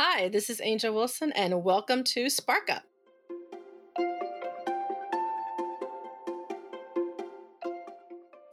Hi, this is Angel Wilson, and welcome to Spark Up.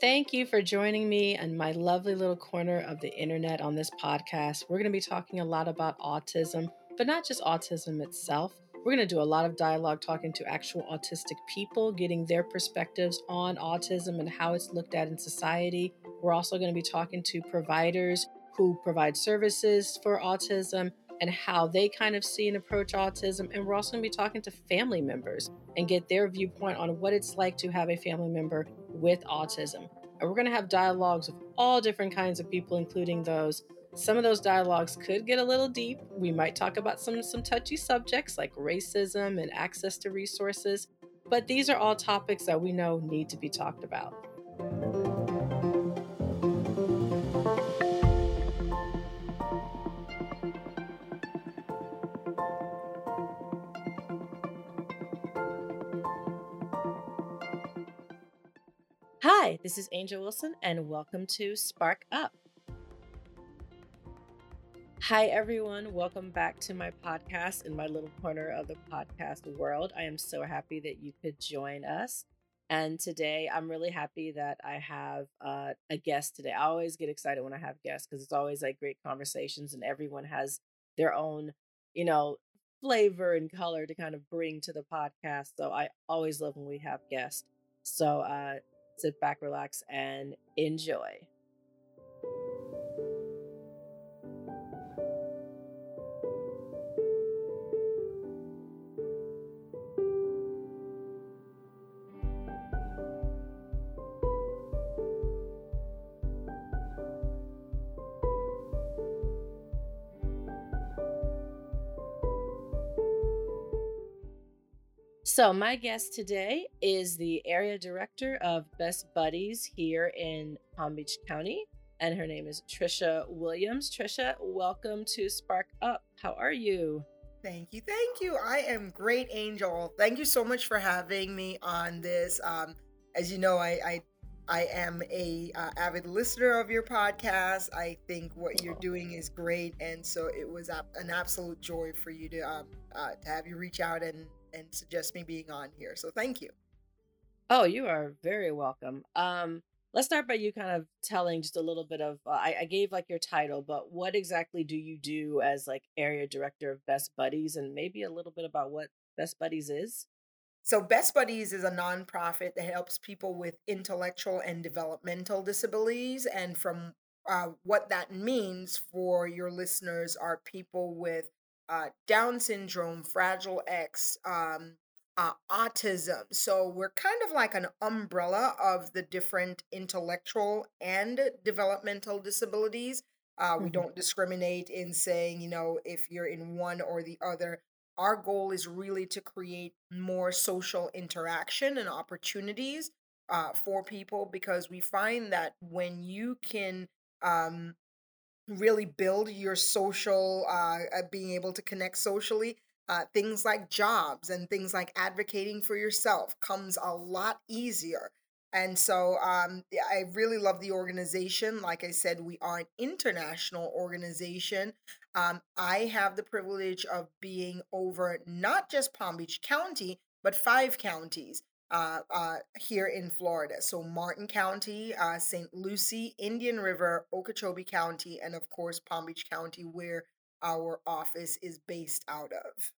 Thank you for joining me in my lovely little corner of the internet on this podcast. We're going to be talking a lot about autism, but not just autism itself. We're going to do a lot of dialogue talking to actual autistic people, getting their perspectives on autism and how it's looked at in society. We're also going to be talking to providers who provide services for autism and how they kind of see and approach autism. And we're also going to be talking to family members and get their viewpoint on what it's like to have a family member with autism. And we're going to have dialogues with all different kinds of people, including those. Some of those dialogues could get a little deep. We might talk about some some touchy subjects like racism and access to resources, but these are all topics that we know need to be talked about. This is Angel Wilson, and welcome to Spark Up. Hi, everyone. Welcome back to my podcast in my little corner of the podcast world. I am so happy that you could join us. And today, I'm really happy that I have uh, a guest today. I always get excited when I have guests because it's always like great conversations, and everyone has their own, you know, flavor and color to kind of bring to the podcast. So I always love when we have guests. So uh, sit back, relax, and enjoy. So, my guest today is the area director of Best Buddies here in Palm Beach County, and her name is Tricia Williams. Tricia, welcome to Spark Up. How are you? Thank you. Thank you. I am great, Angel. Thank you so much for having me on this. Um, as you know, I, I I am a uh, avid listener of your podcast. I think what you're doing is great, and so it was an absolute joy for you to um, uh, to have you reach out and and suggest me being on here. So thank you. Oh, you are very welcome. Um, let's start by you kind of telling just a little bit of. Uh, I, I gave like your title, but what exactly do you do as like area director of Best Buddies, and maybe a little bit about what Best Buddies is. So, Best Buddies is a nonprofit that helps people with intellectual and developmental disabilities. And from uh, what that means for your listeners are people with uh, Down syndrome, Fragile X, um, uh, autism. So we're kind of like an umbrella of the different intellectual and developmental disabilities. Uh, we mm-hmm. don't discriminate in saying, you know, if you're in one or the other. Our goal is really to create more social interaction and opportunities uh, for people because we find that when you can um, really build your social uh, uh, being able to connect socially uh, things like jobs and things like advocating for yourself comes a lot easier. And so um, i really love the organization. Like i said we are an international organization. Um, i have the privilege of being over not just palm beach county but five counties uh, uh, here in Florida. So Martin County, uh, St. Lucie, Indian River, Okeechobee County, and of course Palm Beach County, where our office is based out of.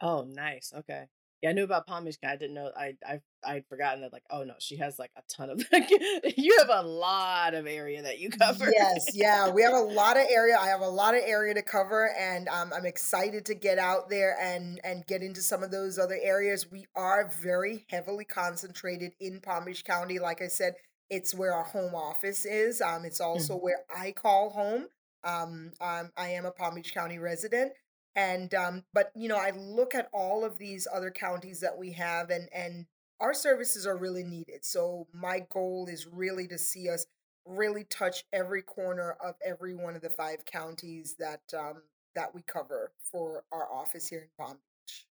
Oh, nice. Okay. Yeah, I knew about Palm Beach. I didn't know. I I I'd forgotten that. Like, oh no, she has like a ton of. you have a lot of area that you cover. Yes, yeah, we have a lot of area. I have a lot of area to cover, and um, I'm excited to get out there and and get into some of those other areas. We are very heavily concentrated in Palm Beach County. Like I said, it's where our home office is. Um, it's also mm-hmm. where I call home. Um, um, I am a Palm Beach County resident and um, but you know i look at all of these other counties that we have and and our services are really needed. So my goal is really to see us really touch every corner of every one of the five counties that um, that we cover for our office here in palm beach.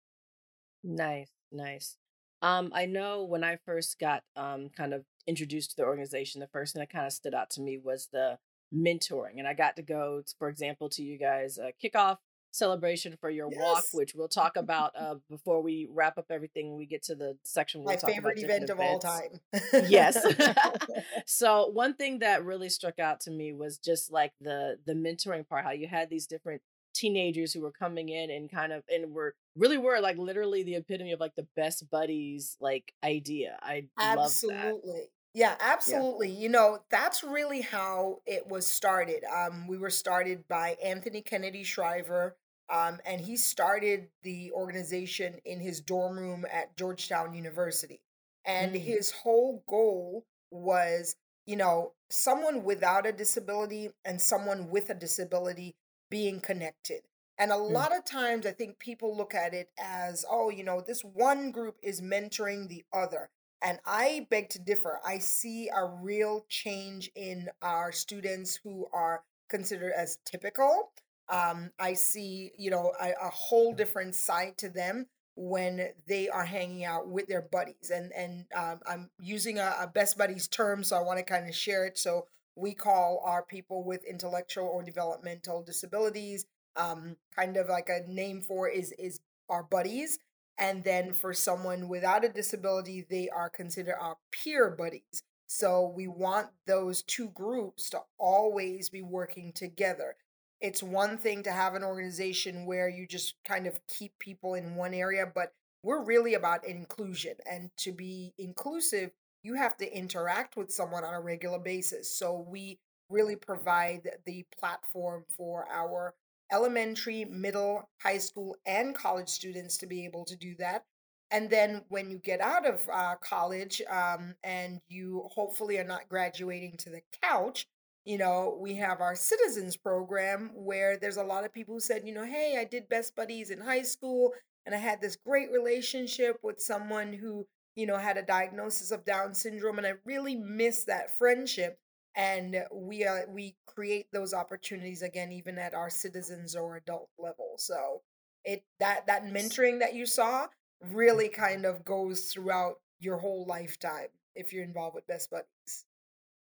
Nice nice. Um, i know when i first got um, kind of introduced to the organization the first thing that kind of stood out to me was the mentoring and i got to go for example to you guys uh, kickoff celebration for your yes. walk, which we'll talk about uh, before we wrap up everything. We get to the section. My favorite event of all time. yes. so one thing that really struck out to me was just like the the mentoring part. How you had these different teenagers who were coming in and kind of and were really were like literally the epitome of like the best buddies like idea. I absolutely. Yeah, absolutely. Yeah. You know, that's really how it was started. Um, we were started by Anthony Kennedy Shriver, um, and he started the organization in his dorm room at Georgetown University. And mm-hmm. his whole goal was, you know, someone without a disability and someone with a disability being connected. And a mm. lot of times I think people look at it as, oh, you know, this one group is mentoring the other. And I beg to differ. I see a real change in our students who are considered as typical. Um, I see, you know, a, a whole different side to them when they are hanging out with their buddies. And and um, I'm using a, a best buddies term, so I want to kind of share it. So we call our people with intellectual or developmental disabilities um, kind of like a name for is is our buddies and then for someone without a disability they are considered our peer buddies so we want those two groups to always be working together it's one thing to have an organization where you just kind of keep people in one area but we're really about inclusion and to be inclusive you have to interact with someone on a regular basis. So we really provide the platform for our elementary, middle, high school, and college students to be able to do that. And then when you get out of uh, college um, and you hopefully are not graduating to the couch, you know, we have our citizens program where there's a lot of people who said, you know, hey, I did Best Buddies in high school and I had this great relationship with someone who you know, had a diagnosis of Down syndrome, and I really miss that friendship. And we uh, we create those opportunities again, even at our citizens or adult level. So it that that mentoring that you saw really kind of goes throughout your whole lifetime if you're involved with Best Buddies.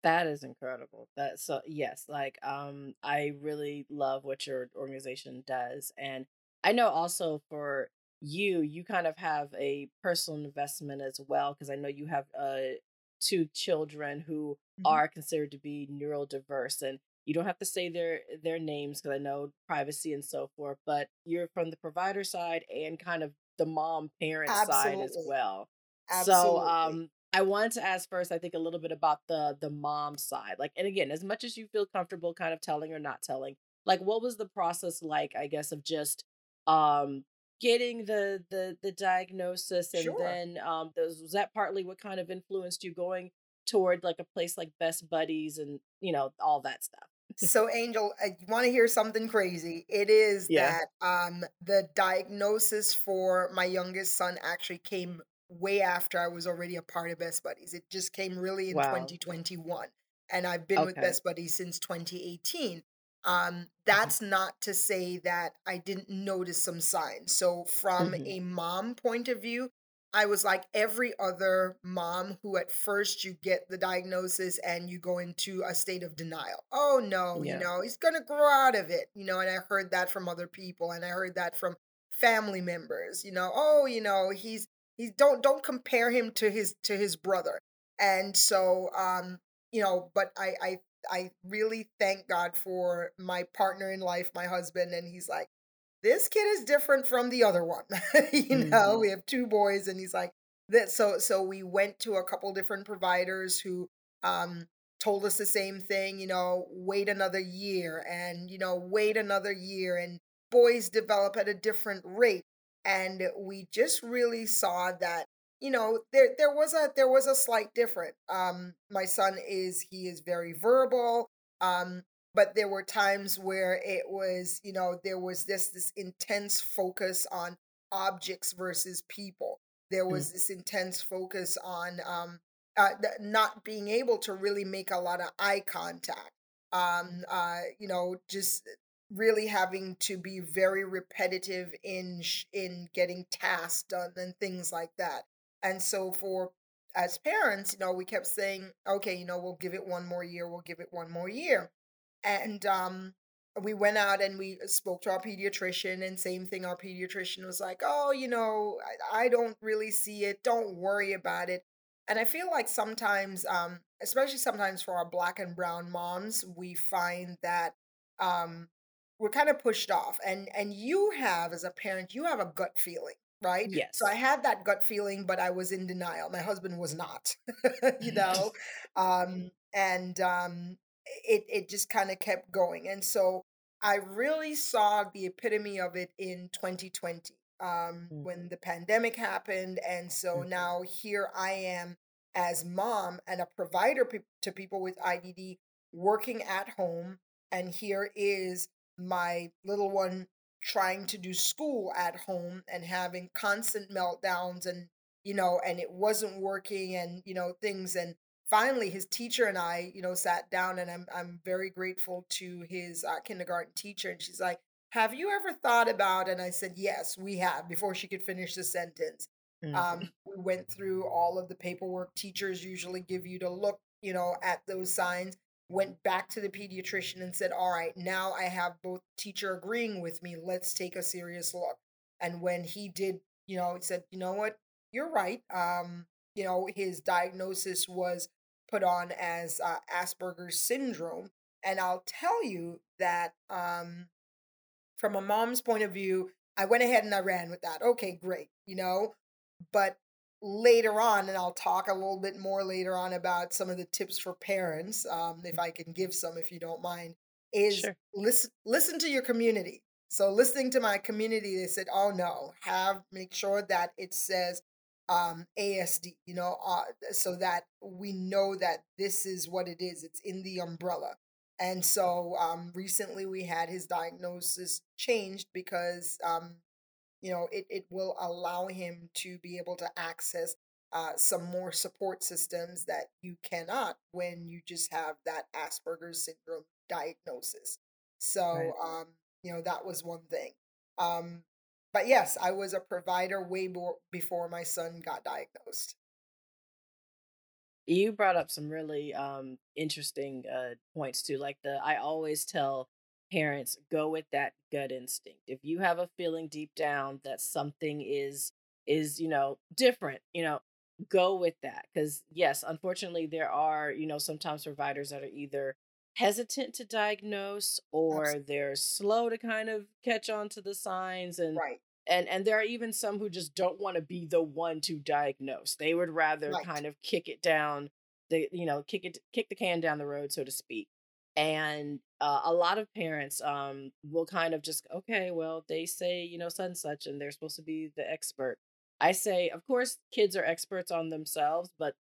That is incredible. That so yes, like um I really love what your organization does and I know also for you you kind of have a personal investment as well because i know you have uh two children who mm-hmm. are considered to be neurodiverse and you don't have to say their their names because i know privacy and so forth but you're from the provider side and kind of the mom parent Absolutely. side as well Absolutely. so um I wanted to ask first, I think, a little bit about the the mom side. Like, and again, as much as you feel comfortable kind of telling or not telling, like what was the process like, I guess, of just um getting the the the diagnosis and sure. then um those, was that partly what kind of influenced you going toward like a place like best buddies and you know all that stuff so angel i want to hear something crazy it is yeah. that um the diagnosis for my youngest son actually came way after i was already a part of best buddies it just came really in wow. 2021 and i've been okay. with best buddies since 2018 um, mm-hmm. that's not to say that I didn't notice some signs. So, from mm-hmm. a mom point of view, I was like every other mom who at first you get the diagnosis and you go into a state of denial. Oh no, yeah. you know, he's going to grow out of it. You know, and I heard that from other people and I heard that from family members, you know, oh, you know, he's he's don't don't compare him to his to his brother. And so um, you know, but I I I really thank God for my partner in life, my husband, and he's like, this kid is different from the other one. you mm-hmm. know, we have two boys, and he's like that. So so we went to a couple different providers who um told us the same thing, you know, wait another year and you know, wait another year and boys develop at a different rate. And we just really saw that you know there there was a there was a slight difference um my son is he is very verbal um but there were times where it was you know there was this this intense focus on objects versus people there mm. was mm. this intense focus on um uh, not being able to really make a lot of eye contact um uh you know just really having to be very repetitive in sh- in getting tasks done and things like that and so for as parents, you know, we kept saying, okay, you know, we'll give it one more year, we'll give it one more year. And um we went out and we spoke to our pediatrician and same thing our pediatrician was like oh you know i, I don't really see it don't worry about it. And i feel like sometimes um especially sometimes for our black and brown moms we find that um we're kind of pushed off. And and you have as a parent you have a gut feeling right? Yes. so i had that gut feeling but i was in denial. My husband was not you know? Um and um it it just kind of kept going. And so i really saw the epitome of it in 2020 um when Mhm, the pandemic happened. And so mhm, now here i am as mom and a provider pe- to people with idd working at home. And here is my little one trying to do school at home and having constant meltdowns and you know and it wasn't working and you know things and finally his teacher and I, you know, sat down and I'm I'm very grateful to his uh, kindergarten teacher and she's like, "Have you ever thought about?" And I said, "Yes, we have." Before she could finish the sentence, mhm. um, we went through all of the paperwork teachers usually give you to look, you know, at those signs. Went back to the pediatrician and said, "All right, now I have both teacher agreeing with me. Let's take a serious look." And when he did, you know, he said, "You know what? You're right. Um, you know, his diagnosis was put on as uh, Asperger's syndrome. And I'll tell you that um, from a mom's point of view, I went ahead and I ran with that. Okay, great, you know. But later on, and I'll talk a little bit more later on about some of the tips for parents, um, if I can give some, if you don't mind, is Sure. listen listen to your community. So listening to my community, they said, "Oh no, have make sure that it says um, ASD, you know, uh, so that we know that this is what it is. It's in the umbrella." And so um, recently we had his diagnosis changed because um, you know it, it will allow him to be able to access uh, some more support systems that you cannot when you just have that asperger's syndrome diagnosis so Right. um, you know that was one thing um, but yes i was a provider way more before my son got diagnosed You brought up some really um interesting uh points too. Like the I always tell parents go with that gut instinct. If you have a feeling deep down that something is is, you know, different, you know, go with that cuz yes, unfortunately there are, you know, sometimes providers that are either hesitant to diagnose or Absolutely. they're slow to kind of catch on to the signs and right and and there are even some who just don't want to be the one to diagnose. They would rather right kind of kick it down the you know, kick it kick the can down the road, so to speak. And uh, a lot of parents um will kind of just okay, well, they say, you know, such and such and they're supposed to be the expert. I say, of course, kids are experts on themselves, but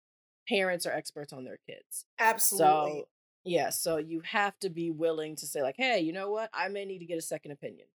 parents are experts on their kids. absolutely So, yeah, so you have to be willing to say like, "Hey, you know what? I may need to get a second opinion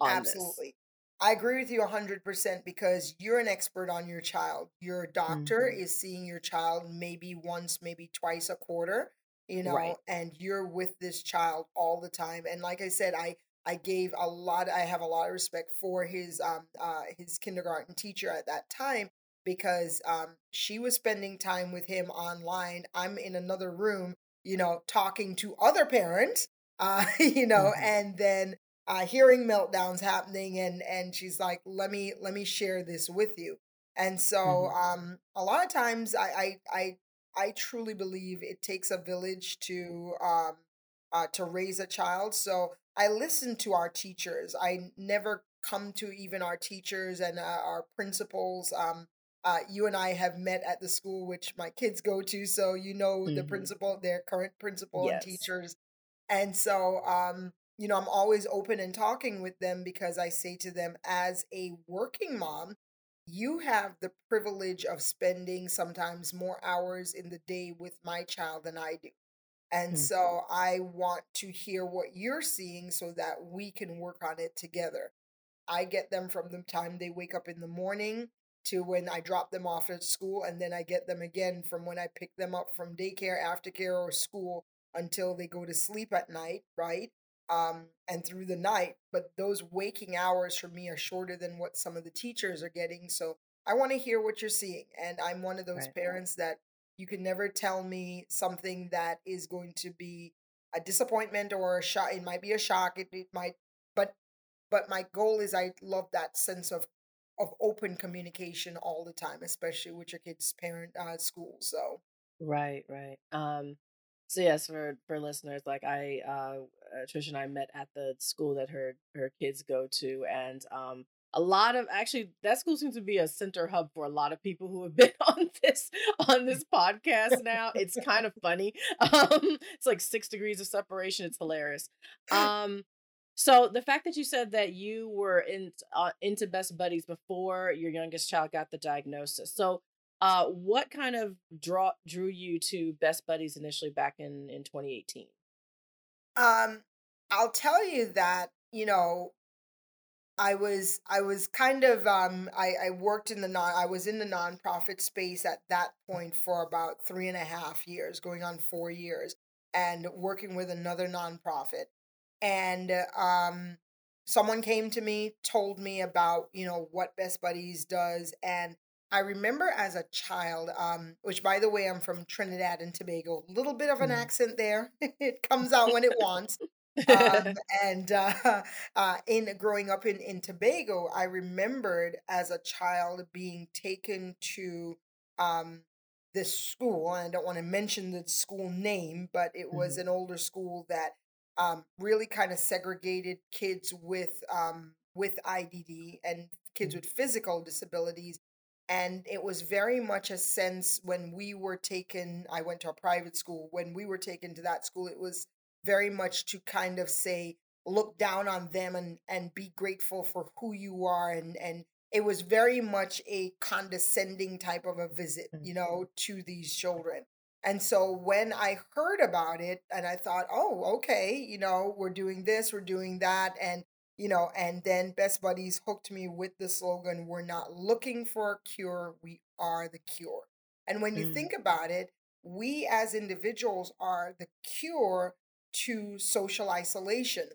on this." Absolutely. I agree with you 100% because you're an expert on your child. Your doctor Mhm. is seeing your child maybe once, maybe twice a quarter, you know, Right. and you're with this child all the time. And like I said, I I gave a lot I have a lot of respect for his um uh his kindergarten teacher at that time because um she was spending time with him online. I'm in another room, you know, talking to other parents uh you know, Mhm. and then uh, hearing meltdowns happening and and she's like let me let me share this with you and so Mhm. um a lot of times i i i, I truly believe it takes a village to um uh, to raise a child so i listen to our teachers. I never come to even our teachers and uh, our principals um uh, you and I have met at the school which my kids go to, so you know the Mhm. principal, their current principal and teachers. And so, um, you know, I'm always open and talking with them because I say to them, as a working mom, you have the privilege of spending sometimes more hours in the day with my child than I do. And Mhm. so I want to hear what you're seeing so that we can work on it together. I get them from the time they wake up in the morning to when I drop them off at school, and then I get them again from when I pick them up from daycare, aftercare, or school until they go to sleep at night, right? Um, and through the night. But those waking hours for me are shorter than what some of the teachers are getting. So I want to hear what you're seeing. And I'm one of those Right. parents that you can never tell me something that is going to be a disappointment or a shock. It might be a shock. It, it might, but but my goal is I love that sense of of open communication all the time, especially with your kids' parent uh, school. So Right, right. Um, so yes, for for listeners, like I, uh, uh, Trish and I met at the school that her her kids go to, and um, a lot of actually that school seems to be a center hub for a lot of people who have been on this on this podcast now. It's kind of funny. Um, it's like six degrees of separation. It's hilarious. Um, so the fact that you said that you were in uh, into Best Buddies before your youngest child got the diagnosis. So uh, what kind of draw drew you to Best Buddies initially back in in 2018? Um, I'll tell you that you know I was I was kind of um I, I worked in the non I was in the nonprofit space at that point for about three and a half years, going on four years, and working with another nonprofit. And uh, um someone came to me, told me about, you know, what Best Buddies does. And I remember as a child, um, which by the way, I'm from Trinidad and Tobago, a little bit of an Mm. accent there. it comes out when it wants um, and uh, uh, in growing up in, in Tobago, I remembered as a child being taken to um, this school. And I don't want to mention the school name, but it was Mhm. an older school that um, really kind of segregated kids with um, with IDD and kids Mhm. with physical disabilities. And it was very much a sense when we were taken, I went to a private school. When we were taken to that school, it was very much to kind of say look down on them and and be grateful for who you are and and it was very much a condescending type of a visit you know mm-hmm. to these children and so when i heard about it and i thought oh okay you know we're doing this we're doing that and you know and then best buddies hooked me with the slogan we're not looking for a cure we are the cure and when you Mm, think about it we as individuals are the cure to social isolation.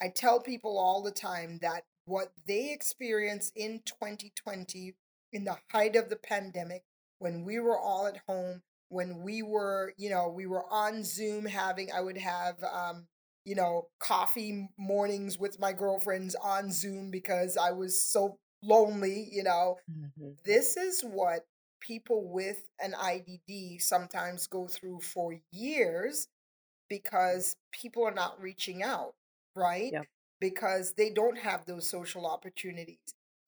I tell people all the time that what they experienced in 2020, in the height of the pandemic, when we were all at home, when we were, you know, we were on Zoom having, I would have, um, you know, coffee mornings with my girlfriends on Zoom because I was so lonely, you know. mhm. This is what people with an IDD sometimes go through for years because people are not reaching out, right? Yep. Because they don't have those social opportunities.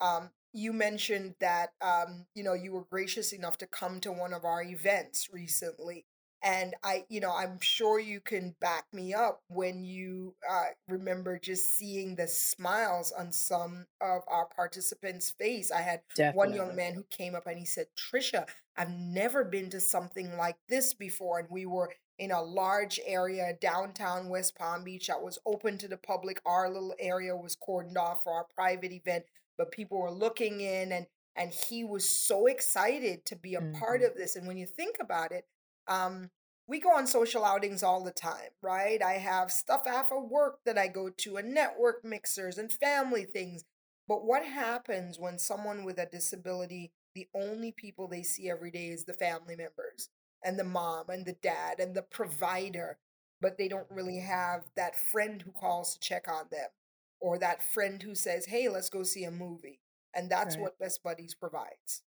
Um, you mentioned that um, you know you were gracious enough to come to one of our events recently, and I, you know, I'm sure you can back me up when you uh, remember just seeing the smiles on some of our participants' face. I had one young man who came up and he said, "Tricia, I've never been to something like this before," and we were in a large area downtown West Palm Beach that was open to the public. Our little area was cordoned off for our private event, but people were looking in and and he was so excited to be a part Mhm. of this. And when you think about it, um, we go on social outings all the time, right? I have stuff after work that I go to and network mixers and family things. But what happens when someone with a disability, the only people they see every day is the family members? and the mom and the dad and the provider, but they don't really have that friend who calls to check on them or that friend who says, hey, let's go see a movie. And that's Right. what Best Buddies provides.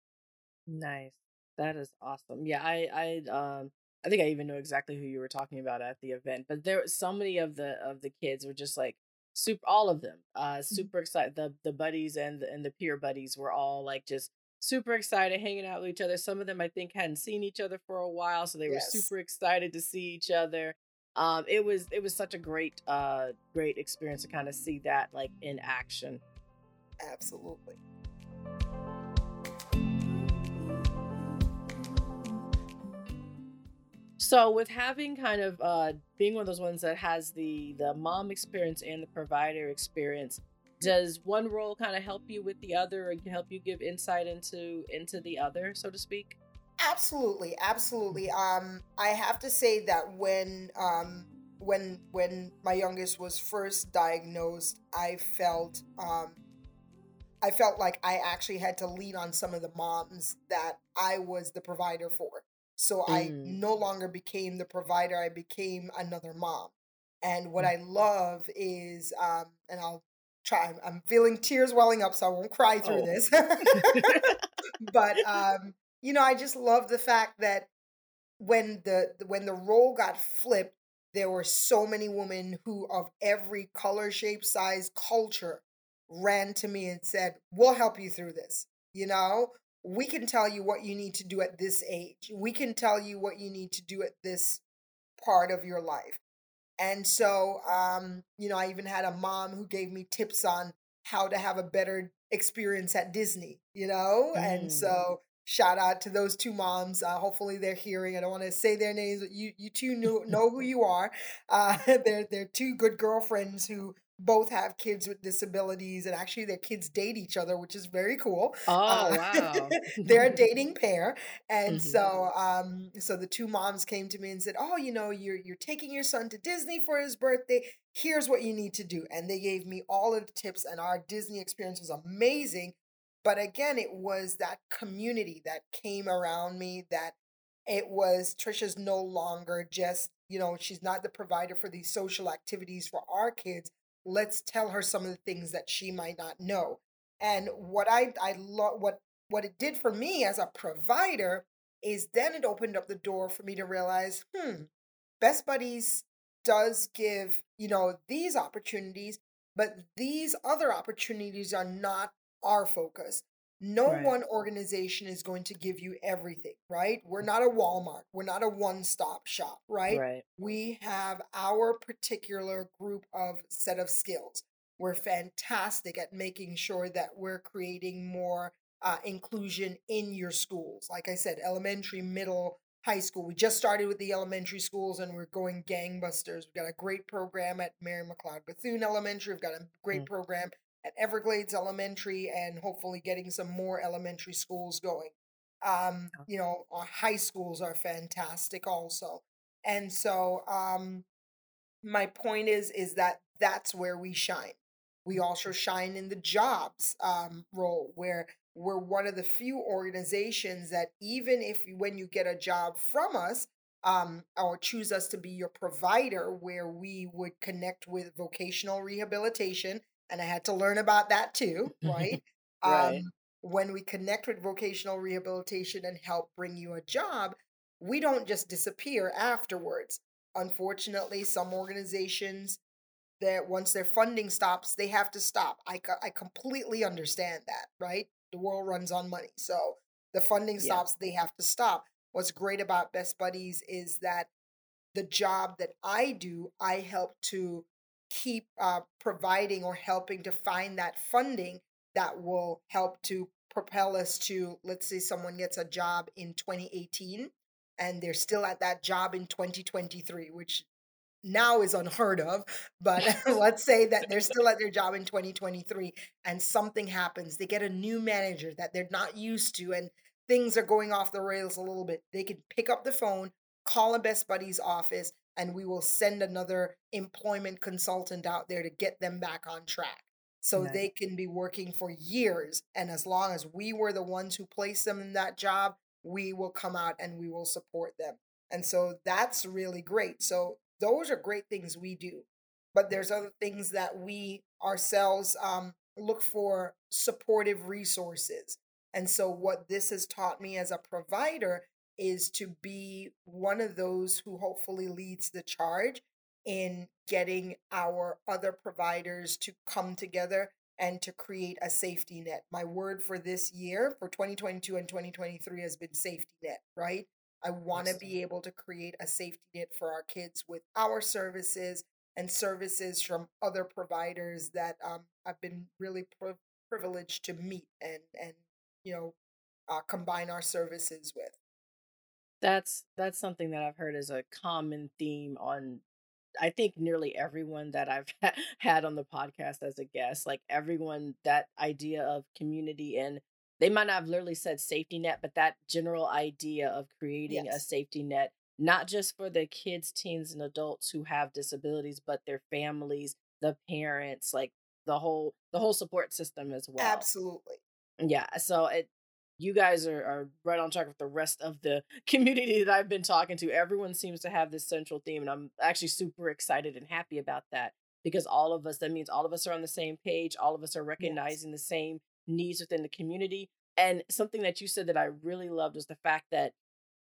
Nice. That is awesome. Yeah, I I um I think I even know exactly who you were talking about at the event. But there so many of the of the kids were just like super all of them uh Mhm. super excited the the buddies and the, and the peer buddies were all like just super excited hanging out with each other some of them i think hadn't seen each other for a while so they were Yes, super excited to see each other um it was it was such a great uh great experience to kind of see that like in action absolutely. So with having kind of uh being one of those ones that has the the mom experience and the provider experience, does one role kind of help you with the other or help you give insight into into the other, so to speak? Absolutely, absolutely. Um, I have to say that when um when when my youngest was first diagnosed, I felt um I felt like I actually had to lean on some of the moms that I was the provider for. So I Mm, no longer became the provider, I became another mom. And what I love is, um, and I'll try. I'm feeling tears welling up, so I won't cry through Oh. this. but um, you know, I just love the fact that when the when the role got flipped, there were so many women who of every color, shape, size, culture ran to me and said, "We'll help you through this." You know, we can tell you what you need to do at this age. We can tell you what you need to do at this part of your life. And so, um, you know, I even had a mom who gave me tips on how to have a better experience at Disney, you know? And Mm. so, shout out to those two moms. Uh, hopefully, they're hearing. I don't want to say their names, but you, you two know, know who you are. Uh, they're, they're two good girlfriends who both have kids with disabilities, and actually, their kids date each other, which is very cool. Oh, Uh, wow. they're a dating pair, and Mhm. so um, so the two moms came to me and said, "Oh, you know, you're you're taking your son to Disney for his birthday. Here's what you need to do." And they gave me all of the tips, and our Disney experience was amazing. But again, it was that community that came around me that it was Tricia's no longer just, you know, she's not the provider for these social activities for our kids. Let's tell her some of the things that she might not know. And what I I love what what it did for me as a provider is then it opened up the door for me to realize, hmm, Best Buddies does give, you know, these opportunities, but these other opportunities are not our focus. No Right. one organization is going to give you everything, right? We're not a Walmart. We're not a one stop shop, right? Right. We have our particular group of set of skills. We're fantastic at making sure that we're creating more uh, inclusion in your schools. Like I said, elementary, middle, high school. We just started with the elementary schools and we're going gangbusters. We've got a great program at Mary McLeod Bethune Elementary. We've got a great Mm. program at Everglades Elementary and hopefully getting some more elementary schools going. Um, Oh. you know, our high schools are fantastic also. And so um my point is is that that's where we shine. We also shine in the jobs um, role where we're one of the few organizations that even if you, when you get a job from us um, or choose us to be your provider, where we would connect with vocational rehabilitation, and I had to learn about that too, right? Right. Um, when we connect with vocational rehabilitation and help bring you a job, we don't just disappear afterwards. Unfortunately, some organizations that once their funding stops, they have to stop. I, I completely understand that, right? The world runs on money. So the funding Yeah. stops, they have to stop. What's great about Best Buddies is that the job that I do, I help to keep uh, providing or helping to find that funding that will help to propel us to, let's say, someone gets a job in 2018 and they're still at that job in 2023, which now is unheard of. But let's say that they're still at their job in 2023 and something happens. They get a new manager that they're not used to and things are going off the rails a little bit. They can pick up the phone, call a Best buddy's office, and we will send another employment consultant out there to get them back on track. So Nice. they can be working for years. And as long as we were the ones who placed them in that job, we will come out and we will support them. And so that's really great. So those are great things we do. But there's other things that we ourselves um, look for supportive resources. And so what this has taught me as a provider is to be one of those who hopefully leads the charge in getting our other providers to come together and to create a safety net. My word for this year, for 2022 and 2023, has been safety net, right? I want to be able to create a safety net for our kids with our services and services from other providers that um, I've been really priv- privileged to meet and and you know uh, combine our services with. That's that's something that I've heard is a common theme on I think nearly everyone that I've ha- had on the podcast as a guest, like everyone, that idea of community and they might not have literally said safety net, but that general idea of creating a safety net, not just for the kids, teens, and adults who have disabilities, but their families, the parents, like the whole the whole support system as well. absolutely. Yeah, so it you guys are, are right on track with the rest of the community that I've been talking to. Everyone seems to have this central theme, and I'm actually super excited and happy about that because all of us, that means all of us are on the same page, all of us are recognizing yes. the same needs within the community. And something that you said that I really loved was the fact that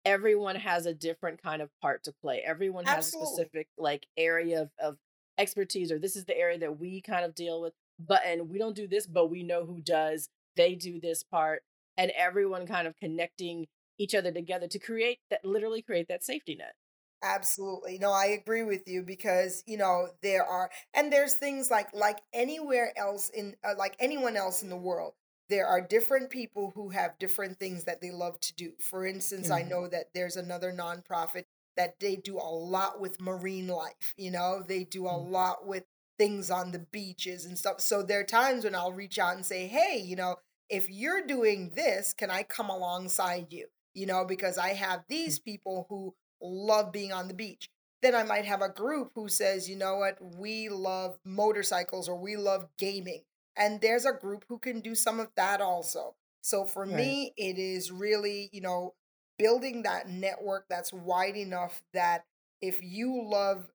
everyone has a different kind of part to play. Everyone has a specific like area of, of expertise, or this is the area that we kind of deal with. But and we don't do this, but we know who does. They do this part and everyone kind of connecting each other together to create that literally create that safety net. Absolutely. No, I agree with you because, you know, there are and there's things like like anywhere else in uh, like anyone else in the world. There are different people who have different things that they love to do. For instance, mm-hmm. I know that there's another nonprofit that they do a lot with marine life, you know, they do a mm-hmm. lot with things on the beaches and stuff. So there are times when I'll reach out and say, "Hey, you know, if you're doing this, can I come alongside you? You know, because I have these mm. people who love being on the beach. Then I might have a group who says, you know what, we love motorcycles or we love gaming. And there's a group who can do some of that also. So for right. me, it is really, you know, building that network that's wide enough that if you love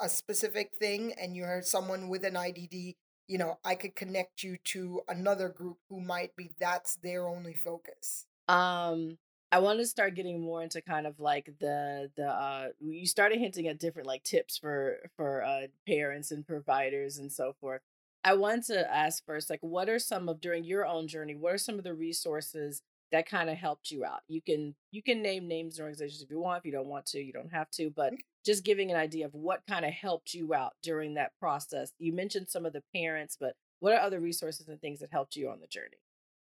a specific thing and you're someone with an IDD, you know, I could connect you to another group who might be that's their only focus. Um, I want to start getting more into kind of like the the uh you started hinting at different like tips for for uh parents and providers and so forth. I want to ask first like what are some of during your own journey, what are some of the resources that kind of helped you out? You can you can name names and organizations if you want, if you don't want to, you don't have to, but just giving an idea of what kind of helped you out during that process. You mentioned some of the parents, but what are other resources and things that helped you on the journey?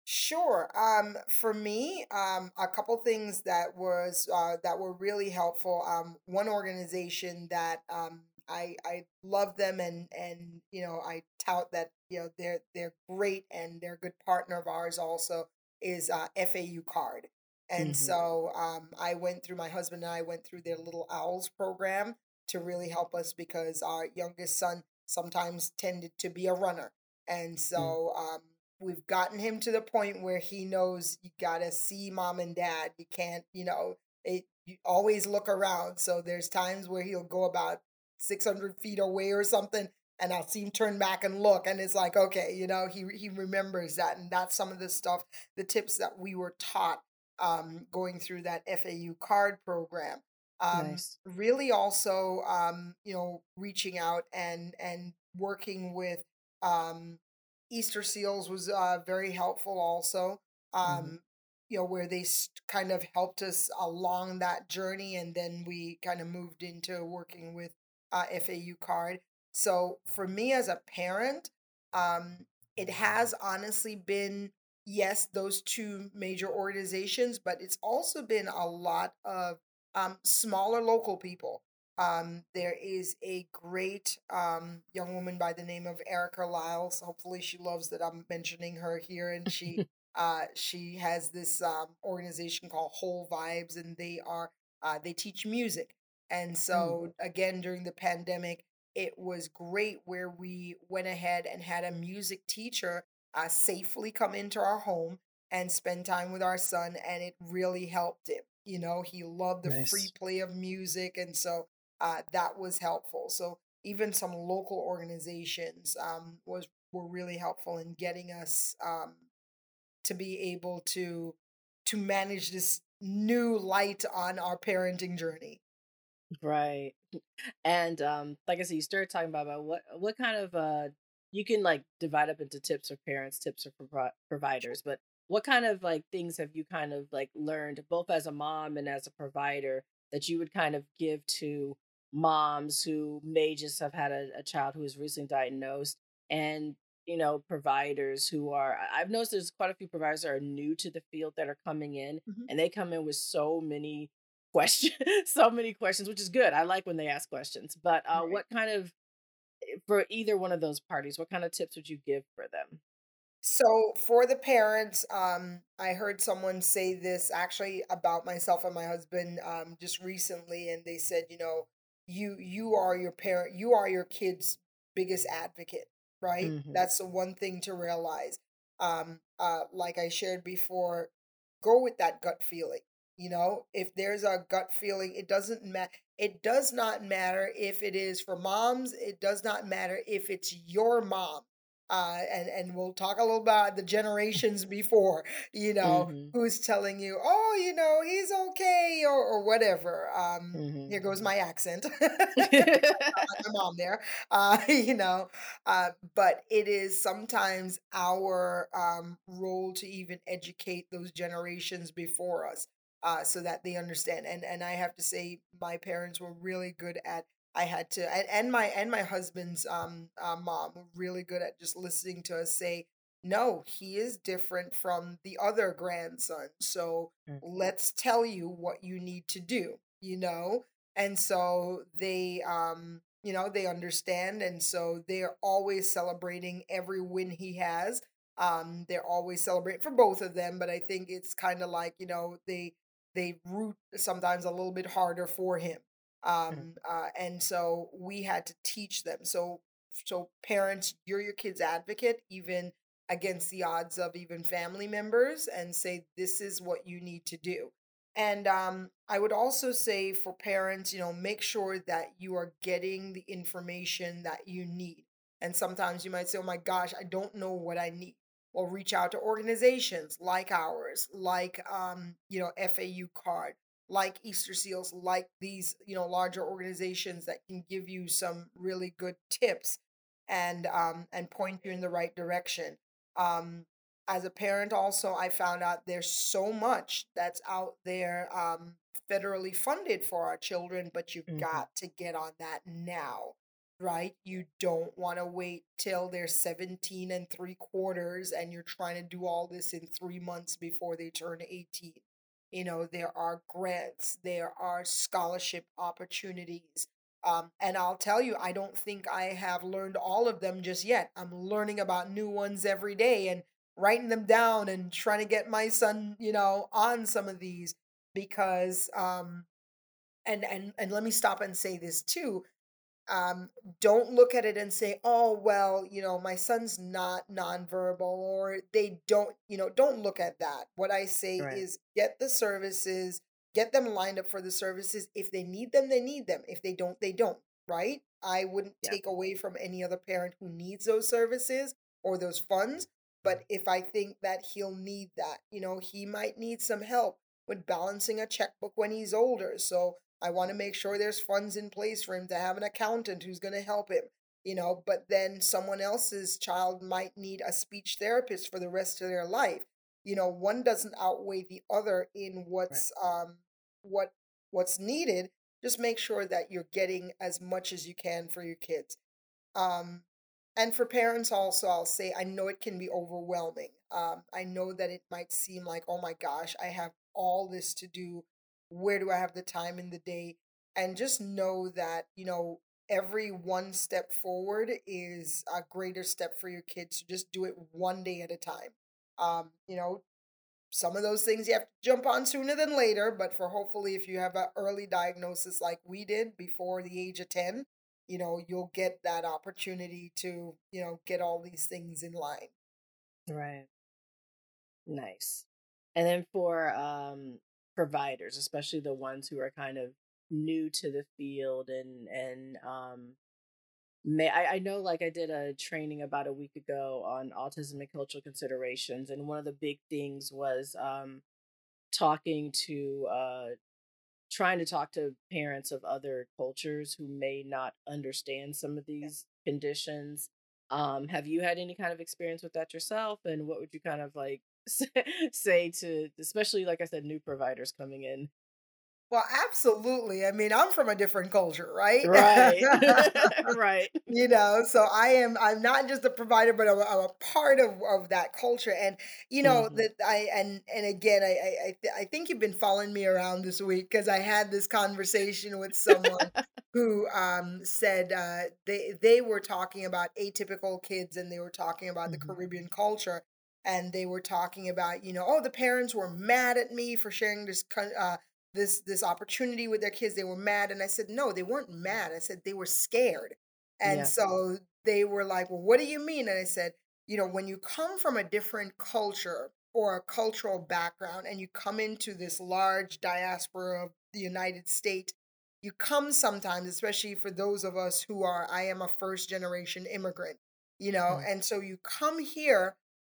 Sure. Um, for me, um, a couple things that was uh, that were really helpful. Um, one organization that um, I I love them and and you know I tout that you know they're they're great and they're a good partner of ours also is uh, FAU CARD. And mm-hmm. so um, I went through, my husband and I went through their Little Owls program to really help us because our youngest son sometimes tended to be a runner. And mm. so um, we've gotten him to the point where he knows you got to see mom and dad. You can't, you know, it, you always look around. So there's times where he'll go about 600 feet away or something and I'll see him turn back and look, and it's like, okay, you know, he he remembers that, and that's some of the stuff, the tips that we were taught um, going through that FAU CARD program. Um, nice. Really, also, um, you know, reaching out and and working with um, Easter Seals was uh, very helpful. Also, mm-hmm. um, you know, where they kind of helped us along that journey, and then we kind of moved into working with uh, FAU CARD. So for me as a parent, um, it has honestly been yes, those two major organizations, but it's also been a lot of um, smaller local people. Um, there is a great um, young woman by the name of Erica Lyles. Hopefully, she loves that I'm mentioning her here, and she uh, she has this um, organization called Whole Vibes, and they are uh, they teach music. And mm. so, mm. again, during the pandemic, it was great where we went ahead and had a music teacher uh, safely come into our home and spend time with our son, and it really helped him. You know, he loved the nice. free play of music, and so uh, that was helpful. So even some local organizations um, was were really helpful in getting us um, to be able to to manage this new light on our parenting journey. Right. And um like I said, you started talking about, about what what kind of uh you can like divide up into tips for parents, tips for pro- providers, but what kind of like things have you kind of like learned both as a mom and as a provider that you would kind of give to moms who may just have had a, a child who was recently diagnosed and you know providers who are i've noticed there's quite a few providers that are new to the field that are coming in mm-hmm. and they come in with so many questions so many questions which is good i like when they ask questions but uh, right. what kind of for either one of those parties, what kind of tips would you give for them? So for the parents, um, I heard someone say this actually about myself and my husband um, just recently, and they said, you know, you you are your parent, you are your kid's biggest advocate, right? Mm-hmm. That's the one thing to realize. Um, uh, like I shared before, go with that gut feeling. You know, if there's a gut feeling, it doesn't matter. It does not matter if it is for moms. It does not matter if it's your mom uh, and and we'll talk a little about the generations before, you know, Mm-hmm. who's telling you, oh, you know, he's okay or, or whatever. Um, Mm-hmm. here goes my accent, my mom there, uh, you know, uh, but it is sometimes our um, role to even educate those generations before us. Uh, so that they understand, and and I have to say, my parents were really good at I had to and, and my and my husband's um uh, mom were really good at just listening to us say no he is different from the other grandson so Mm. let's tell you what you need to do you know and so they um you know they understand and so they're always celebrating every win he has um they're always celebrating for both of them but i think it's kind of like you know they they root sometimes a little bit harder for him Mm. um uh, and so we had to teach them. So so parents you're your kids advocate even against the odds of even family members and say this is what you need to do. And um i would also say for parents you know make sure that you are getting the information that you need. And sometimes you might say oh my gosh i don't know what i need well reach out to organizations like ours like um you know FAU CARD like Easter Seals, like these, you know, larger organizations that can give you some really good tips and um and point you in the right direction. Um as a parent also I found out there's so much that's out there um federally funded for our children, but you've Mm-hmm. got to get on that now. Right? You don't want to wait till they're 17 and three quarters and you're trying to do all this in three months before they turn 18 you know there are grants there are scholarship opportunities um, and i'll tell you i don't think i have learned all of them just yet i'm learning about new ones every day and writing them down and trying to get my son you know on some of these because um and and and let me stop and say this too um, don't look at it and say, oh, well, you know, my son's not nonverbal or they don't, you know, don't look at that. What I say Right. is get the services, get them lined up for the services. If they need them, they need them. If they don't, they don't, right? I wouldn't Yeah. take away from any other parent who needs those services or those funds. But if I think that he'll need that, you know, he might need some help with balancing a checkbook when he's older. So I want to make sure there's funds in place for him to have an accountant who's going to help him, you know. But then someone else's child might need a speech therapist for the rest of their life. You know, one doesn't outweigh the other in what's um what what's needed. Just make sure that you're getting as much as you can for your kids. Um, and for parents also, I'll say I know it can be overwhelming. Um, I know that it might seem like, oh my gosh, I have all this to do. Where do I have the time in the day? And just know that, you know, every one step forward is a greater step for your kids. So just do it one day at a time. Um, you know, some of those things you have to jump on sooner than later, but for hopefully if you have an early diagnosis like we did before the age of 10, you know, you'll get that opportunity to, you know, get all these things in line. Right. Nice. And then for um providers, especially the ones who are kind of new to the field and and um may I, I know like I did a training about a week ago on autism and cultural considerations and one of the big things was um talking to uh trying to talk to parents of other cultures who may not understand some of these conditions. Um, have you had any kind of experience with that yourself? And what would you kind of like say to, especially like I said, new providers coming in? Well, absolutely. I mean, I'm from a different culture, right? Right, right. you know so i am i'm not just a provider but i'm, I'm a part of, of that culture and you know Mhm. that i and and again i i I, th- I think you've been following me around this week because i had this conversation with someone who um said uh they they were talking about atypical kids and they were talking about the Mhm. caribbean culture and they were talking about you know oh the parents were mad at me for sharing this uh this this opportunity with their kids they were mad and i said no they weren't mad i said they were scared and Yeah. so they were like, Well, what do you mean? And I said, You know, when you come from a different culture or a cultural background and you come into this large diaspora of the United States, you come sometimes, especially for those of us who are, I am a first generation immigrant, you know, Mm. and so you come here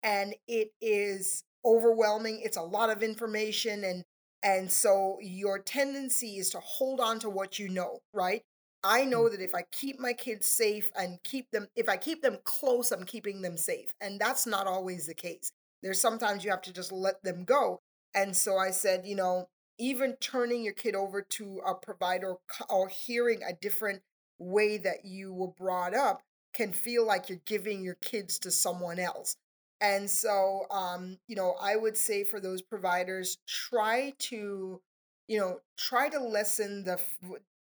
and it is overwhelming. It's a lot of information and and so your tendency is to hold on to what you know, right? I know that if mm-hmm. I keep my kids safe and keep them, if I keep them close, I'm keeping them safe. And that's not always the case. There's sometimes you have to just let them go. And so I said, you know, even turning your kid over to a provider or hearing a different way that you were brought up can feel like you're giving your kids to someone else. And so, um, you know, I would say for those providers, try to, you know, try to lessen the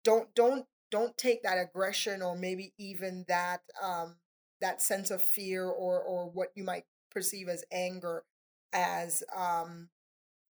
don't don't don't take that aggression or maybe even that um that sense of fear or or what you might perceive as anger as um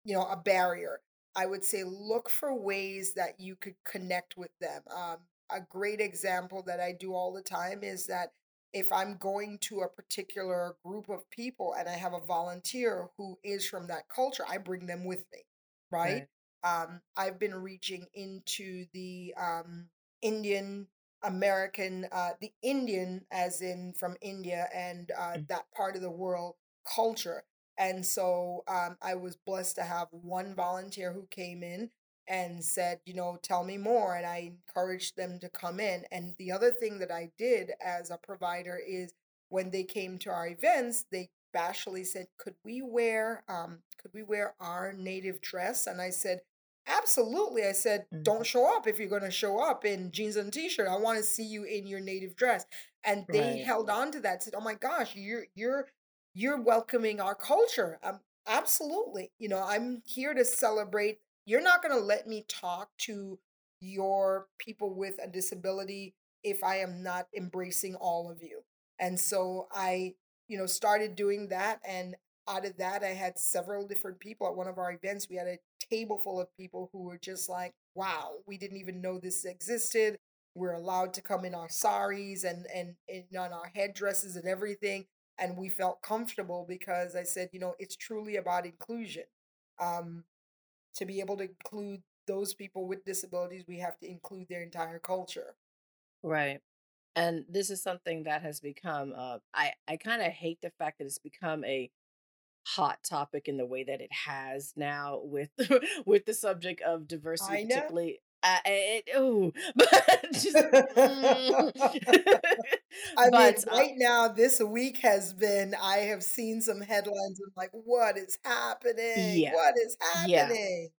you know, a barrier. I would say look for ways that you could connect with them. Um, a great example that I do all the time is that if I'm going to a particular group of people and I have a volunteer who is from that culture, I bring them with me, right? Right. Um, I've been reaching into the um, Indian American, uh, the Indian, as in from India and uh, Mm. that part of the world culture and so um, I was blessed to have one volunteer who came in and said, you know, tell me more. And I encouraged them to come in. And the other thing that I did as a provider is when they came to our events, they bashfully said, could we wear um, could we wear our native dress? And I said, absolutely. I said, don't Mhm. show up if you're going to show up in jeans and t-shirt. I want to see you in your native dress. And they Right. held on to that. Said, oh my gosh, you're you're you're welcoming our culture. Um, absolutely. You know, I'm here to celebrate. You're not going to let me talk to your people with a disability if I am not embracing all of you. And so I, you know, started doing that. And out of that, I had several different people at one of our events. We had a table full of people who were just like, wow, we didn't even know this existed. We're allowed to come in our saris and, and, and on our headdresses and everything and we felt comfortable because I said, you know, it's truly about inclusion. Um, to be able to include those people with disabilities, we have to include their entire culture. Right. And this is something that has become uh I I kind of hate the fact that it's become a hot topic in the way that it has now with with the subject of diversity I know. particularly uh, it, ooh, but just mm. I mean, but uh, right now, this week has been, I have seen some headlines of like, what is happening? yeah What is happening?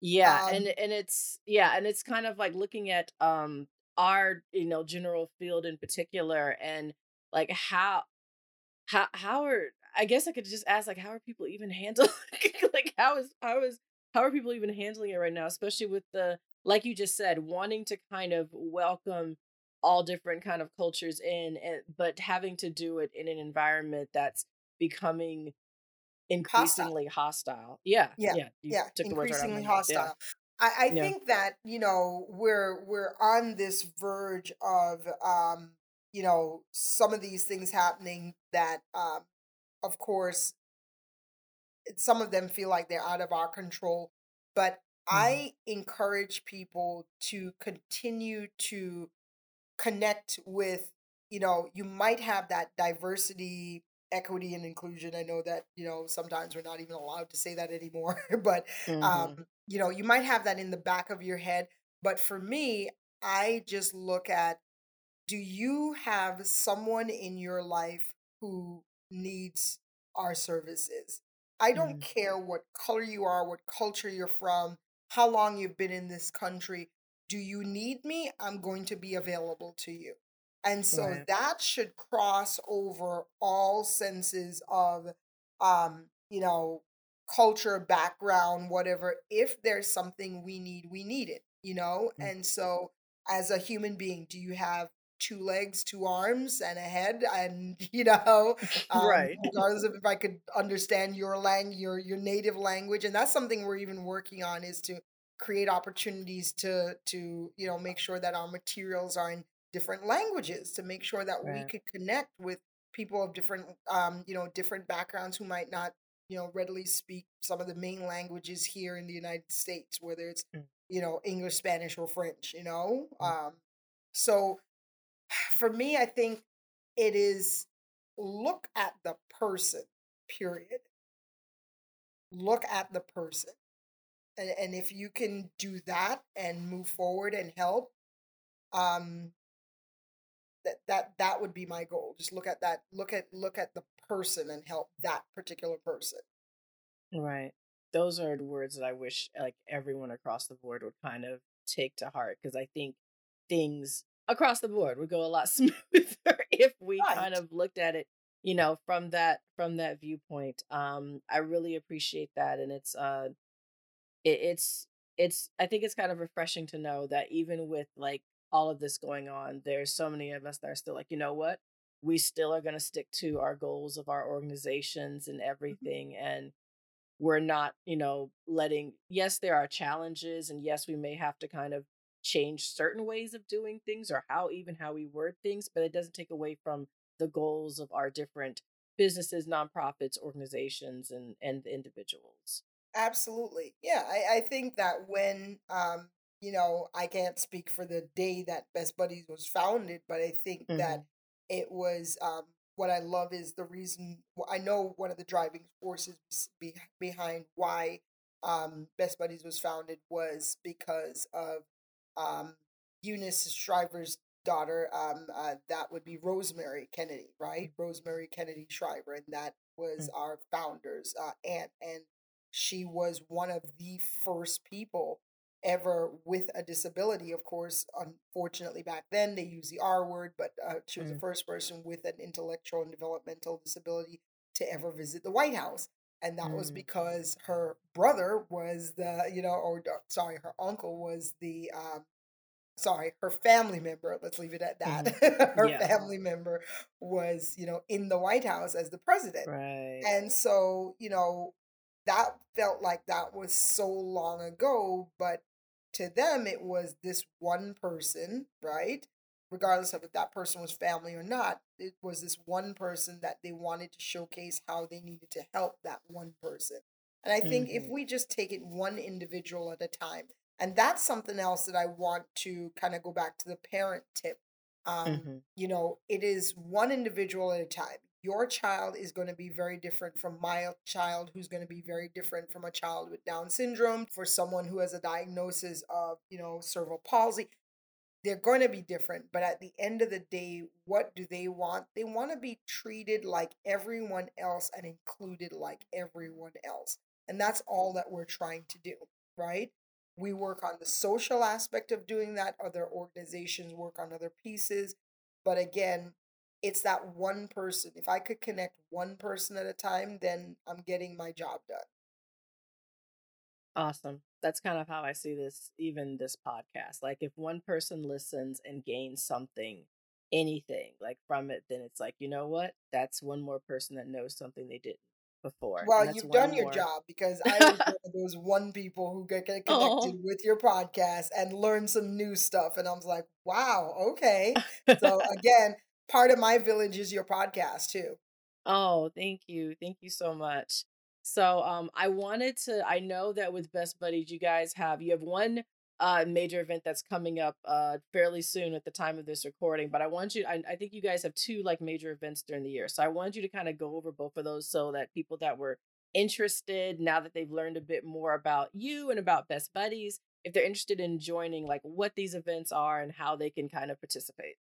yeah and Um, and it's yeah and it's kind of like looking at um our you know general field in particular and like how how how are I guess I could just ask like how are people even handling like how is how is how are people even handling it right now, especially with the like you just said, wanting to kind of welcome all different kind of cultures in and but having to do it in an environment that's becoming increasingly hostile. Yeah, Yeah, yeah, yeah, took the words right out increasingly. Yeah. hostile. I, I Yeah. think that, you know, we're we're on this verge of um, you know, some of these things happening that um of course some of them feel like they're out of our control. But Mhm. I encourage people to continue to connect with you know you might have that diversity equity and inclusion i know that you know sometimes we're not even allowed to say that anymore but Mhm. um you know you might have that in the back of your head but for me i just look at do you have someone in your life who needs our services? I don't Mhm. care what color you are, what culture you're from, how long you've been in this country. Do you need me? I'm going to be available to you. And so Right. that should cross over all senses of um, you know, culture, background, whatever. If there's something we need, we need it, you know? Mm. And so as a human being, do you have two legs, two arms, and a head? And you know, um, Right. regardless of if I could understand your lang your your native language, and that's something we're even working on is to create opportunities to to you know make sure that our materials are in different languages to make sure that we could connect with people of different um you know different backgrounds who might not you know readily speak some of the main languages here in the United States, whether it's Mm. you know English, Spanish, or French. You know, Mm. um, so for me, I think it is look at the person. Period. Look at the person, and, and if you can do that and move forward and help, um, that that that would be my goal. Just look at that. Look at look at the person and help that particular person. Right. Those are the words that I wish like everyone across the board would kind of take to heart because I think things across the board would go a lot smoother if we kind of looked at it, you know, from that from that viewpoint. Um, I really appreciate that, and it's uh, it, it's it's I think it's kind of refreshing to know that even with like all of this going on, there's so many of us that are still like, you know what, we still are going to stick to our goals of our organizations and Mhm. everything, and we're not, you know, letting. Yes, there are challenges, and yes, we may have to kind of change certain ways of doing things or how even how we word things, but it doesn't take away from the goals of our different businesses, nonprofits, organizations, and and individuals. Absolutely. Yeah, I, I think that when um, you know, I can't speak for the day that Best Buddies was founded, but I think that hmm it was um what I love is the reason I know one of the driving forces be, behind why um Best Buddies was founded was because of um Eunice Shriver's daughter, um uh, that would be Rosemary Kennedy, right? Rosemary Kennedy Shriver, and that was our founder's uh, aunt, and she was one of the first people ever with a disability. Of course, unfortunately, back then they used the R word, but uh, she was the mm first person with an intellectual and developmental disability to ever visit the White House. And that was mm because her brother was the, you know, or uh, sorry, her uncle was the, um, sorry, her family member, let's leave it at that. her Yeah. family member was, you know, in the White House as the president. Right. And so, you know, that felt like that was so long ago, but to them, it was this one person, right? Regardless of if that person was family or not, it was this one person that they wanted to showcase how they needed to help that one person. And I think if hmm we just take it one individual at a time, and that's something else that I want to kind of go back to the parent tip. Um, hmm you know, it is one individual at a time. Your child is going to be very different from my child, who's going to be very different from a child with Down syndrome, for someone who has a diagnosis of, you know, cerebral palsy. They're going to be different, but at the end of the day, what do they want? They want to be treated like everyone else and included like everyone else. And that's all that we're trying to do, right? We work on the social aspect of doing that, other organizations work on other pieces. But again, it's that one person. If I could connect one person at a time, then I'm getting my job done. Awesome. That's kind of how I see this, even this podcast. Like, if one person listens and gains something, anything like from it, then it's like, you know what? That's one more person that knows something they didn't before. Well, you've one done your more. job because I was one of those one people who get, get connected oh. with your podcast and learn some new stuff. And I was like, wow, okay. So again, part of my village is your podcast too. Oh, thank you. Thank you so much. So, um, I wanted to, I know that with Best Buddies, you guys have, you have one uh major event that's coming up uh fairly soon at the time of this recording, but I want you, I, I think you guys have two like major events during the year. So I wanted you to kind of go over both of those so that people that were interested, now that they've learned a bit more about you and about Best Buddies, if they're interested in joining, like what these events are and how they can kind of participate.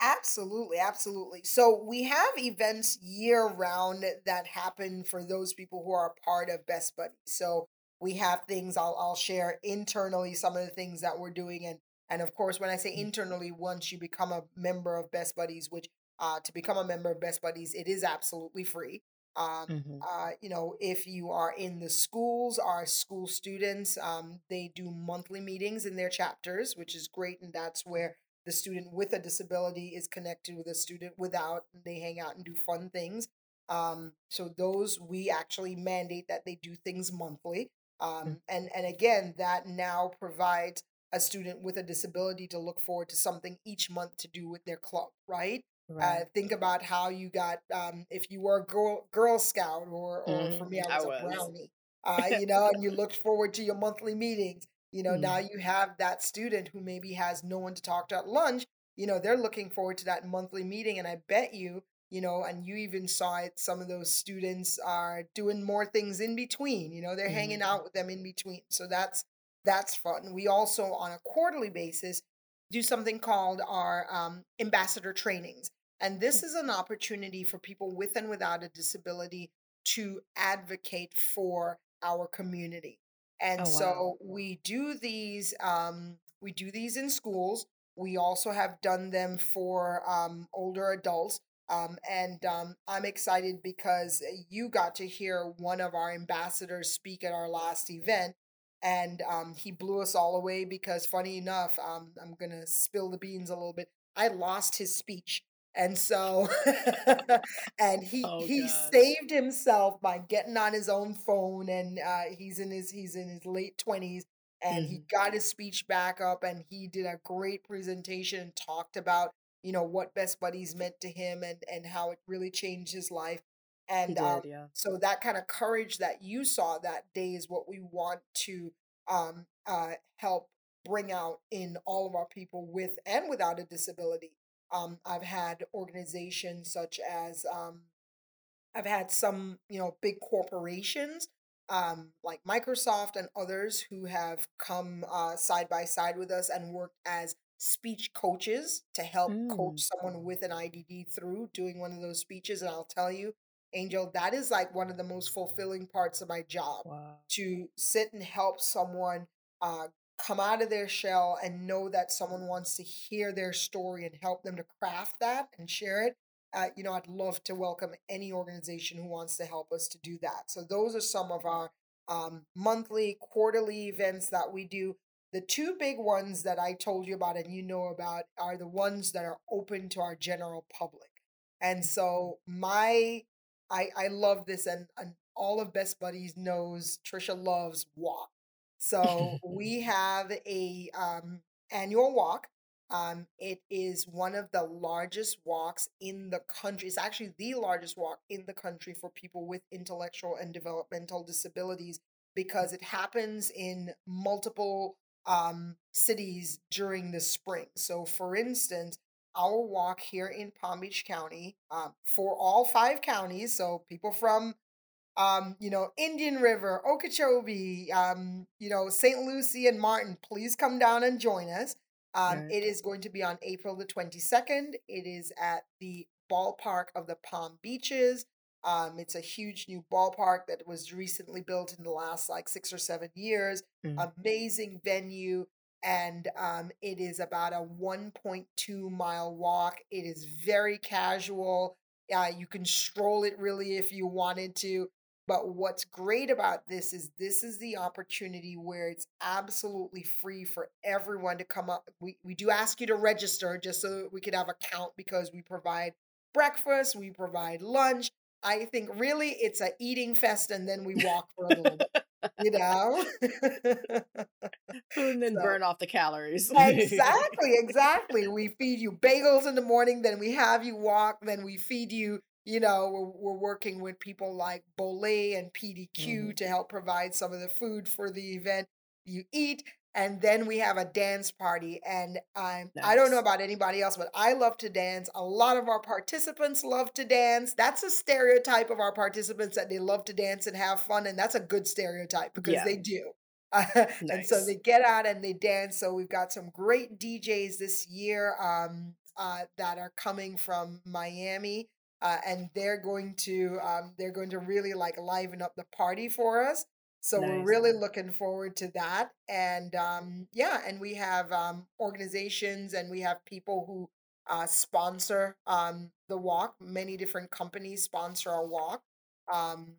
Absolutely, absolutely. So we have events year round that happen for those people who are a part of Best Buddies. So we have things I'll I'll share internally some of the things that we're doing and and of course when I say internally once you become a member of Best Buddies, which uh to become a member of Best Buddies it is absolutely free. Um Mm-hmm. uh you know if you are in the schools our school students um they do monthly meetings in their chapters which is great and that's where the student with a disability is connected with a student without and they hang out and do fun things um, so those we actually mandate that they do things monthly um, and and again that now provides a student with a disability to look forward to something each month to do with their club right? Uh, think about how you got um, if you were a girl, girl scout or or for hmm me I I was a was. brownie uh, you know and you looked forward to your monthly meetings you know now hmm you have that student who maybe has no one to talk to at lunch you know they're looking forward to that monthly meeting and I bet you you know and you even saw it some of those students are doing more things in between you know they're hanging hmm out with them in between so that's that's fun. We also on a quarterly basis do something called our um, ambassador trainings and this is an opportunity for people with and without a disability to advocate for our community. And Oh, wow. so we do these um, we do these in schools. We also have done them for um, older adults. Um, and um, I'm excited because you got to hear one of our ambassadors speak at our last event. And um, he blew us all away because, funny enough, um, I'm going to spill the beans a little bit. I lost his speech and so and he Oh, he saved himself by getting on his own phone and uh, he's in his he's in his late 20s and he hmm got his speech back up and he did a great presentation and talked about you know what best buddies meant to him and and how it really changed his life. He and um yeah. so that kind of courage that you saw that day is what we want to um uh help bring out in all of our people with and without a disability um, I've had organizations such as um, I've had some, you know, big corporations um, like Microsoft and others who have come uh, side by side with us and worked as speech coaches to help coach Mm. someone with an IDD through doing one of those speeches. And I'll tell you, Angel, that is like one of the most fulfilling parts of my job Wow. to sit and help someone uh, come out of their shell and know that someone wants to hear their story and help them to craft that and share it uh, you know, I'd love to welcome any organization who wants to help us to do that. So those are some of our um, monthly, quarterly events that we do. The two big ones that I told you about and you know about are the ones that are open to our general public. And so my, I I love this, and, and all of Best Buddies knows Tricia loves walk. So we have a um, annual walk um, it is one of the largest walks in the country. It's actually the largest walk in the country for people with intellectual and developmental disabilities because it happens in multiple um, cities during the spring. So, for instance, our walk here in Palm Beach County um, for all five counties, so people from um, you know, Indian River, Okeechobee, um, you know, St. Lucie and Martin, please come down and join us. Um, right. it is going to be on April the 22nd. It is at the ballpark of the Palm Beaches. Um, it's a huge new ballpark that was recently built in the last like six or seven years. Mm. Amazing venue. And um, it is about a 1.2 mile walk. It is very casual. Uh, you can stroll it really if you wanted to. But what's great about this is this is the opportunity where it's absolutely free for everyone to come up. We, we do ask you to register just so that we could have a count because we provide breakfast, we provide lunch. I think really it's a eating fest and then we walk for a little bit, you know? and then so burn off the calories. Exactly, exactly. We feed you bagels in the morning, then we have you walk, then we feed you, you know, we're, we're working with people like Bolay and PDQ hmm to help provide some of the food for the event. You eat, and then we have a dance party. And I'm, I don't know about anybody else, but I love to dance. A lot of our participants love to dance. That's a stereotype of our participants that they love to dance and have fun. And that's a good stereotype because Yeah. they do. and so they get out and they dance. So we've got some great DJs this year um, uh, that are coming from Miami, uh, and they're going to um, they're going to really like liven up the party for us. So we're really looking forward to that. And um, yeah, and we have um, organizations and we have people who uh, sponsor um, the walk. Many different companies sponsor our walk. Um,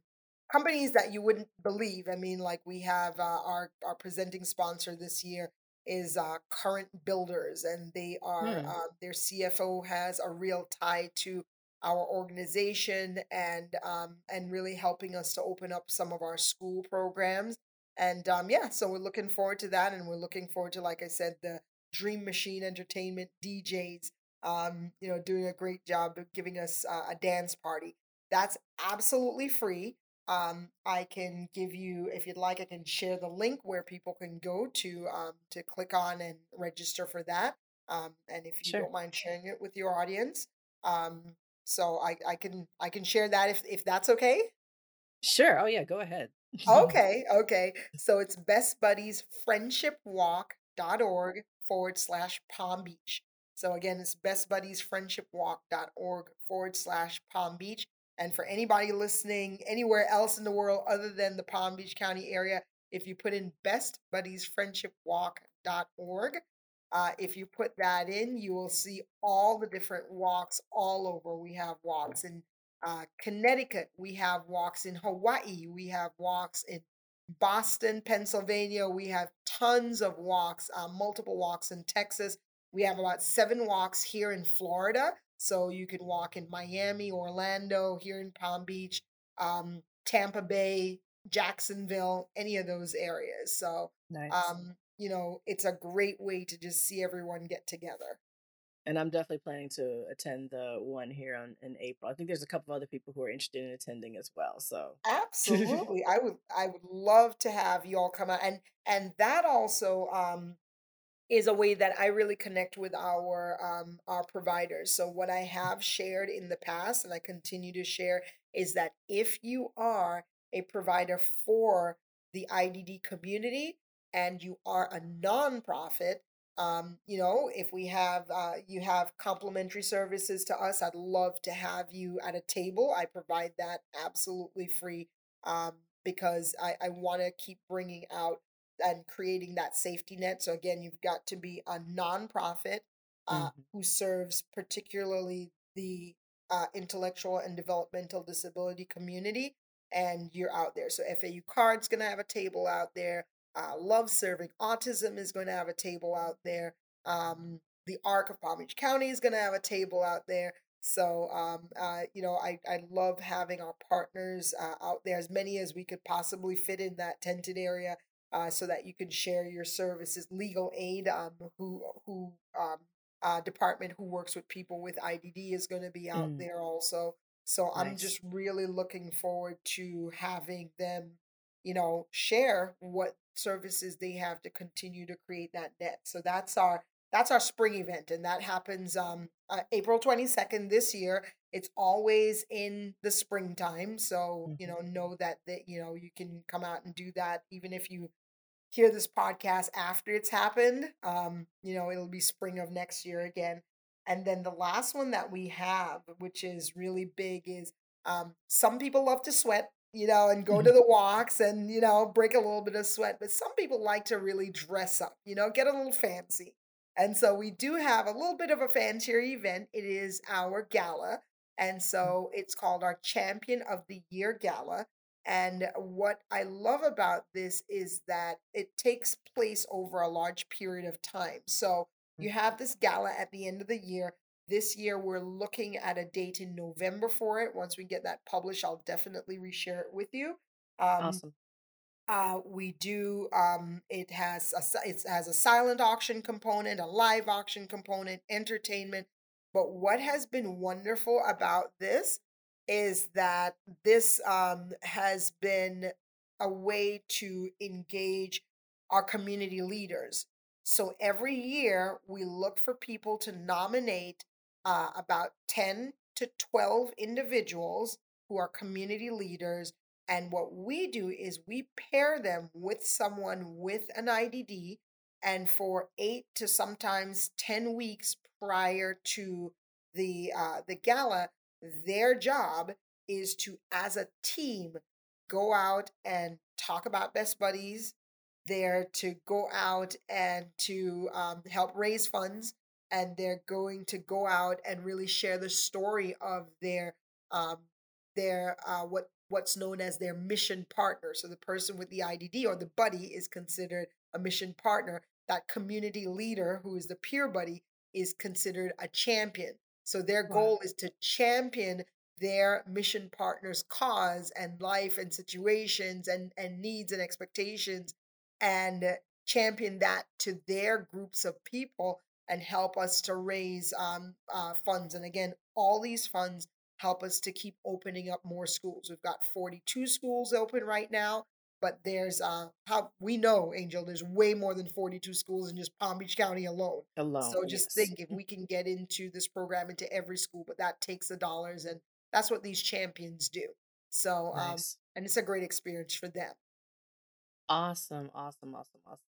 companies that you wouldn't believe. I mean, like we have uh, our our presenting sponsor this year is uh, Current Builders, and they are Hmm. uh, their CFO has a real tie to our organization and um, and really helping us to open up some of our school programs. And um, yeah, so we're looking forward to that, and we're looking forward to, like I said, the Dream Machine Entertainment DJs um, you know, doing a great job of giving us uh, a dance party. That's absolutely free. Um, I can give you, if you'd like, I can share the link where people can go to um, to click on and register for that. Um, and if you Sure. don't mind sharing it with your audience, um, so I, I can I can share that if if that's okay. Sure. Oh, yeah. Go ahead. Okay, okay. So it's Best Buddies Friendship Walk.org forward slash Palm Beach. So again, it's Best Buddies Friendship Walk.org forward slash Palm Beach. And for anybody listening anywhere else in the world other than the Palm Beach County area, if you put in Best Buddies Friendship Walk.org, uh, if you put that in, you will see all the different walks all over. We have walks in uh, Connecticut. We have walks in Hawaii. We have walks in Boston, Pennsylvania. We have tons of walks, uh, multiple walks in Texas. We have about seven walks here in Florida. So you can walk in Miami, Orlando, here in Palm Beach, um, Tampa Bay, Jacksonville, any of those areas. So, Nice. um, you know, it's a great way to just see everyone get together. And I'm definitely planning to attend the one here on, in April. I think there's a couple of other people who are interested in attending as well. So, Absolutely. I would I would love to have you all come out and and that also um is a way that I really connect with our um our providers. So what I have shared in the past and I continue to share is that if you are a provider for the IDD community and you are a nonprofit, um, you know, if we have uh, you have complimentary services to us, I'd love to have you at a table. I provide that absolutely free um, because I, I want to keep bringing out and creating that safety net. So again, you've got to be a nonprofit uh, Mhm. who serves particularly the uh, intellectual and developmental disability community, and you're out there. So FAU CARD's going to have a table out there. Uh, Love Serving Autism is going to have a table out there. Um, the Arc of Palm Beach County is going to have a table out there. So, um, uh, you know, I, I love having our partners uh, out there, as many as we could possibly fit in that tented area, uh, so that you can share your services. Legal Aid, um, who who um, uh, department who works with people with IDD is going to be out Mm, there also. So I'm just really looking forward to having them, you know, share what services they have to continue to create that net. So that's our that's our spring event, and that happens um uh, April 22nd this year. It's always in the springtime, so you Mhm. know know that that you know you can come out and do that even if you hear this podcast after it's happened. Um, you know, it'll be spring of next year again. And then the last one that we have, which is really big, is um, some people love to sweat, you know, and go to mm-hmm. the walks and, you know, break a little bit of sweat. But some people like to really dress up, you know, get a little fancy. And so we do have a little bit of a fancier event. It is our gala. And mm-hmm. so it's called our Champion of the Year Gala. And what I love about this is that it takes place over a large period of time. So you mm-hmm. have this gala at the end of the year. This year, we're looking at a date in November for it. Once we get that published, I'll definitely reshare it with you. Um, Awesome. uh, we do. Um, it has a it has a silent auction component, a live auction component, entertainment. But what has been wonderful about this is that this um, has been a way to engage our community leaders. So every year we look for people to nominate uh, about 10 to 12 individuals who are community leaders and what we do is we pair them with someone with an IDD, and for eight to sometimes 10 weeks prior to the uh, the gala, their job is to, as a team, go out and talk about best buddies. They're to go out and to um, help raise funds, and they're going to go out and really share the story of their um, their uh, what what's known as their mission partner. So the person with the IDD or the buddy is considered a mission partner. That community leader, who is the peer buddy, is considered a champion. So their Wow. goal is to champion their mission partner's cause and life and situations and, and needs and expectations and champion that to their groups of people and help us to raise um, uh, funds. And again, all these funds help us to keep opening up more schools. We've got 42 schools open right now, but there's uh how we know, Angel, there's way more than 42 schools in just Palm Beach County alone. Alone, So just yes. think if we can get into this program into every school, but that takes the dollars and that's what these champions do. So um and it's a great experience for them. Awesome, awesome, awesome, awesome.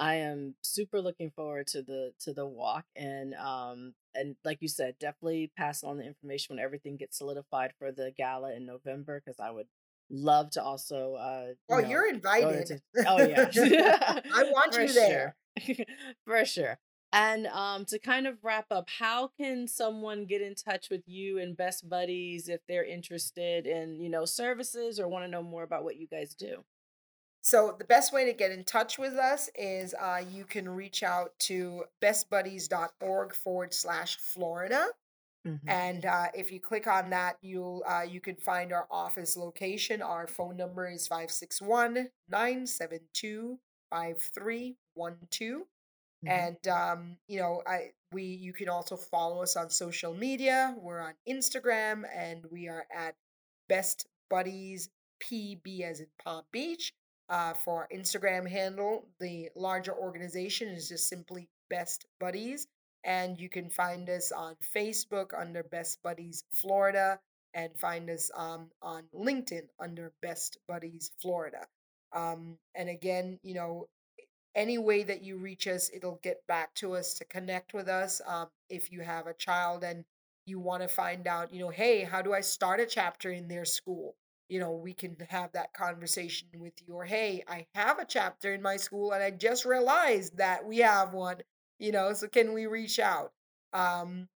I am super looking forward to the to the walk and um and like you said, definitely pass on the information when everything gets solidified for the gala in November because I would love to also uh Oh, you know you're invited. to oh yeah. I want for you there. sure for sure. And um to kind of wrap up how can someone get in touch with you and best buddies if they're interested in you know services or want to know more about what you guys do So the best way to get in touch with us is uh, you can reach out to bestbuddies.org forward slash Florida. hmm And uh, if you click on that, you'll uh, you can find our office location. Our phone number is 561 972 5312. hmm And um, you know, I we you can also follow us on social media. We're on Instagram and we are at Best Buddies PB as in Palm Beach. Uh, for our Instagram handle, the larger organization is just simply Best Buddies. And you can find us on Facebook under Best Buddies Florida and find us um, on LinkedIn under Best Buddies Florida. Um, and again, you know, any way that you reach us, it'll get back to us to connect with us. Um, if you have a child and you want to find out, you know, hey, how do I start a chapter in their school? You know, we can have that conversation with you. Or, hey, I have a chapter in my school and I just realized that we have one, you know, so can we reach out? Um,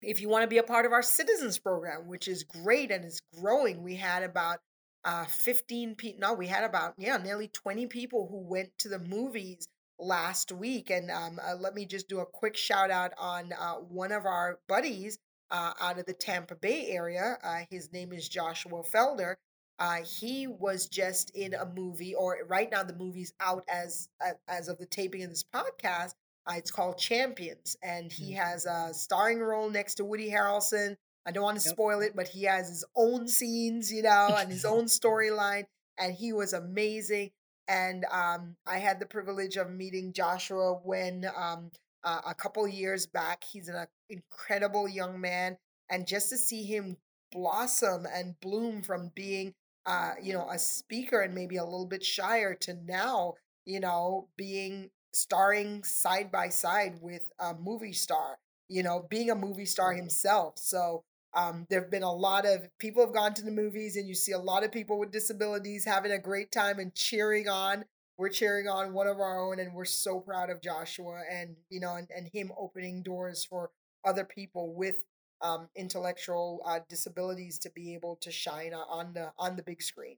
if you want to be a part of our citizens program, which is great and is growing, we had about uh 15 people. No, we had about yeah, nearly 20 people who went to the movies last week. And um, uh, let me just do a quick shout out on uh, one of our buddies uh, out of the Tampa Bay area. Uh, his name is Joshua Felder. Uh, he was just in a movie, or right now the movie's out as as as of the taping of this podcast. Uh, it's called Champions, and he Mhm. has a starring role next to Woody Harrelson. I don't want to Yep. spoil it, but he has his own scenes, you know, and his own storyline, and he was amazing. And um, I had the privilege of meeting Joshua when um, uh, a couple years back. He's an incredible young man, and just to see him blossom and bloom from being, uh, you know, a speaker and maybe a little bit shyer to now, you know, being starring side by side with a movie star, you know, being a movie star Mhm. himself. So um, there have been a lot of people have gone to the movies, and you see a lot of people with disabilities having a great time and cheering on. We're cheering on one of our own, and we're so proud of Joshua and you know, and, and him opening doors for other people with um, intellectual uh, disabilities to be able to shine on the on the big screen.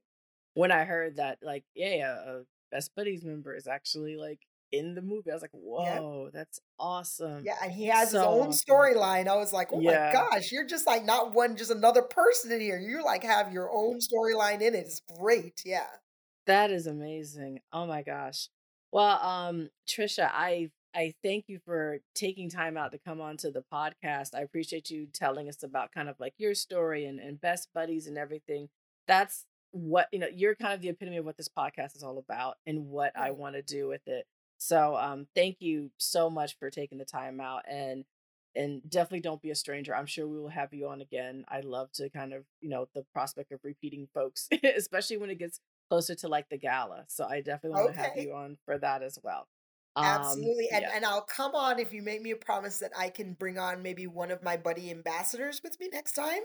when I heard that, like, yeah, yeah, a Best Buddies member is actually like in the movie, I was like, Yeah. whoa, that's awesome. Yeah, and he has his own storyline. I was like, oh my gosh, you're just like not one, just another person in here. You like have your own storyline in it. It's great. Yeah. That is amazing. Oh my gosh. Well, um, Tricia, I I thank you for taking time out to come onto the podcast. I appreciate you telling us about kind of like your story and, and best buddies and everything. That's what you know, you're kind of the epitome of what this podcast is all about and what I want to do with it. So um thank you so much for taking the time out and and definitely don't be a stranger. I'm sure we will have you on again. I love to kind of, you know, the prospect of repeating folks, especially when it gets closer to like the gala. So I definitely want to have you on for that as well. Um Absolutely. And yeah. and I'll come on if you make me a promise that I can bring on maybe one of my buddy ambassadors with me next time.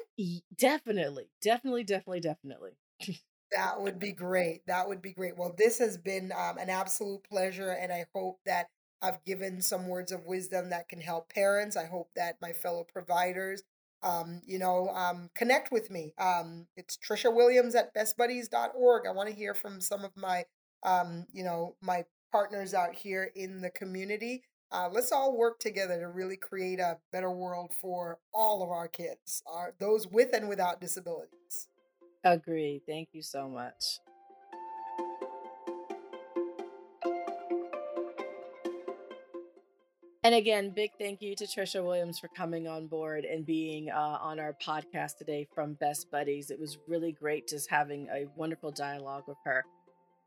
Definitely. Definitely, definitely, definitely. That would be great. That would be great. Well, this has been um, an absolute pleasure, and I hope that I've given some words of wisdom that can help parents. I hope that my fellow providers, um, you know, um, connect with me. Um, it's Tricia Williams at bestbuddies.org. I want to hear from some of my, um, you know, my partners out here in the community. Uh, let's all work together to really create a better world for all of our kids, our, those with and without disabilities. Agree. Thank you so much. And again, big thank you to Tricia Williams for coming on board and being uh, on our podcast today from Best Buddies. It was really great just having a wonderful dialogue with her.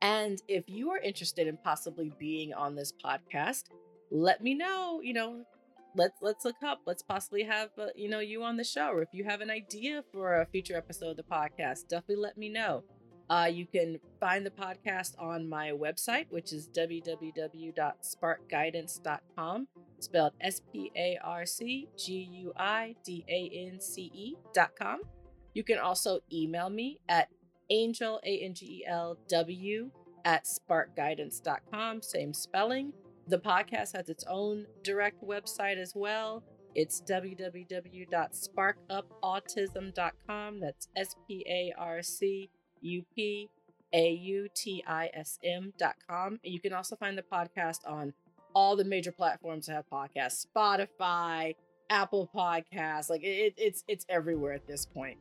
And if you are interested in possibly being on this podcast, let me know. You know, let's let's look up. Let's possibly have uh, you know you on the show. Or if you have an idea for a future episode of the podcast, definitely let me know. Uh, you can find the podcast on my website, which is www.sparcguidance.com, spelled S P A R C G U I D A N C E dot com. You can also email me at angel, A N G E L W, at sparcguidance.com, same spelling. The podcast has its own direct website as well. It's www.sparcupautism.com. That's S P A R C U P A U T I S M.com. And you can also find the podcast on all the major platforms have podcasts Spotify, Apple Podcasts. Like it, it's it's everywhere at this point.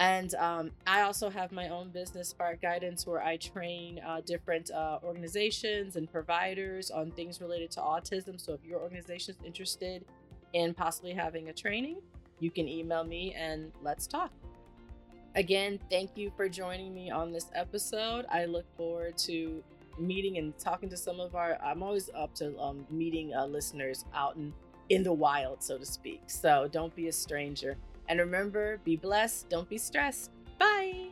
And um, I also have my own business, SPARC Guidance, where I train uh, different uh, organizations and providers on things related to autism. So if your organization is interested in possibly having a training, you can email me and let's talk. Again, thank you for joining me on this episode. I look forward to meeting and talking to some of our. I'm always up to um, meeting uh, listeners out in in the wild, so to speak. So don't be a stranger. And remember, be blessed, don't be stressed. Bye.